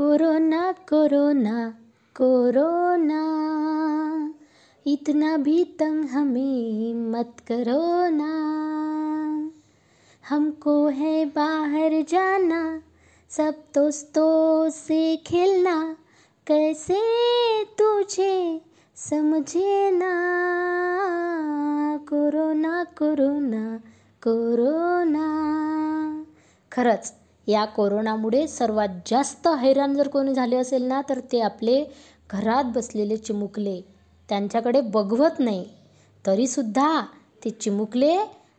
Corona corona corona. इतना भी तंग हमें मत करो ना। हमको है बाहर जाना, सब दोस्तों से खेलना। कैसे तुझे समझे ना? Corona corona corona. खरंच। या कोरोनामुळे सर्वात जास्त हैराण जर कोणी झाले असेल ना तर ते आपले घरात बसलेले चिमुकले. त्यांच्याकडे बघवत नाही. तरीसुद्धा ते चिमुकले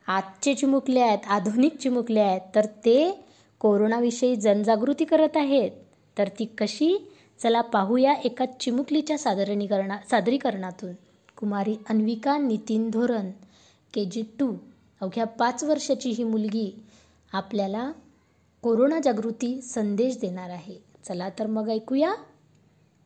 आजचे चिमुकले आहेत आधुनिक चिमुकले आहेत. तर ते कोरोनाविषयी जनजागृती करत आहेत. तर ती कशी? चला पाहूया एका चिमुकलीच्या सादरीकरणा सादरीकरणातून. कुमारी अन्विका नितीन धोरण के जी टू. अवघ्या पाच वर्षाची ही मुलगी आपल्याला कोरोना जागृती संदेश देणार आहे. चला तर मग ऐकूया.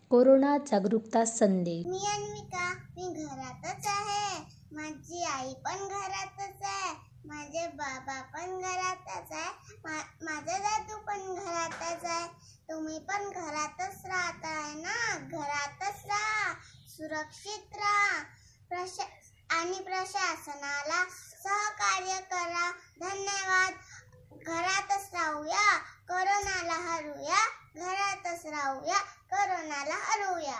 कोरोना जागरूकता संदेश. मी अन्विका मी घरातच आहे. माझी आई पण घरातच आहे. माझे बाबा पण घरातच आहे. मा- माझा दादू पण घरातच आहे. तुम्ही पण घरातच राहत आहे ना? घरातच राहा. सुरक्षित राहा. प्रशा आणि प्रशासनाला सहकार्य करा. धन्यवाद. घरातच राहूया करोनाला हरवूया घरातच राहूया करोनाला हरवूया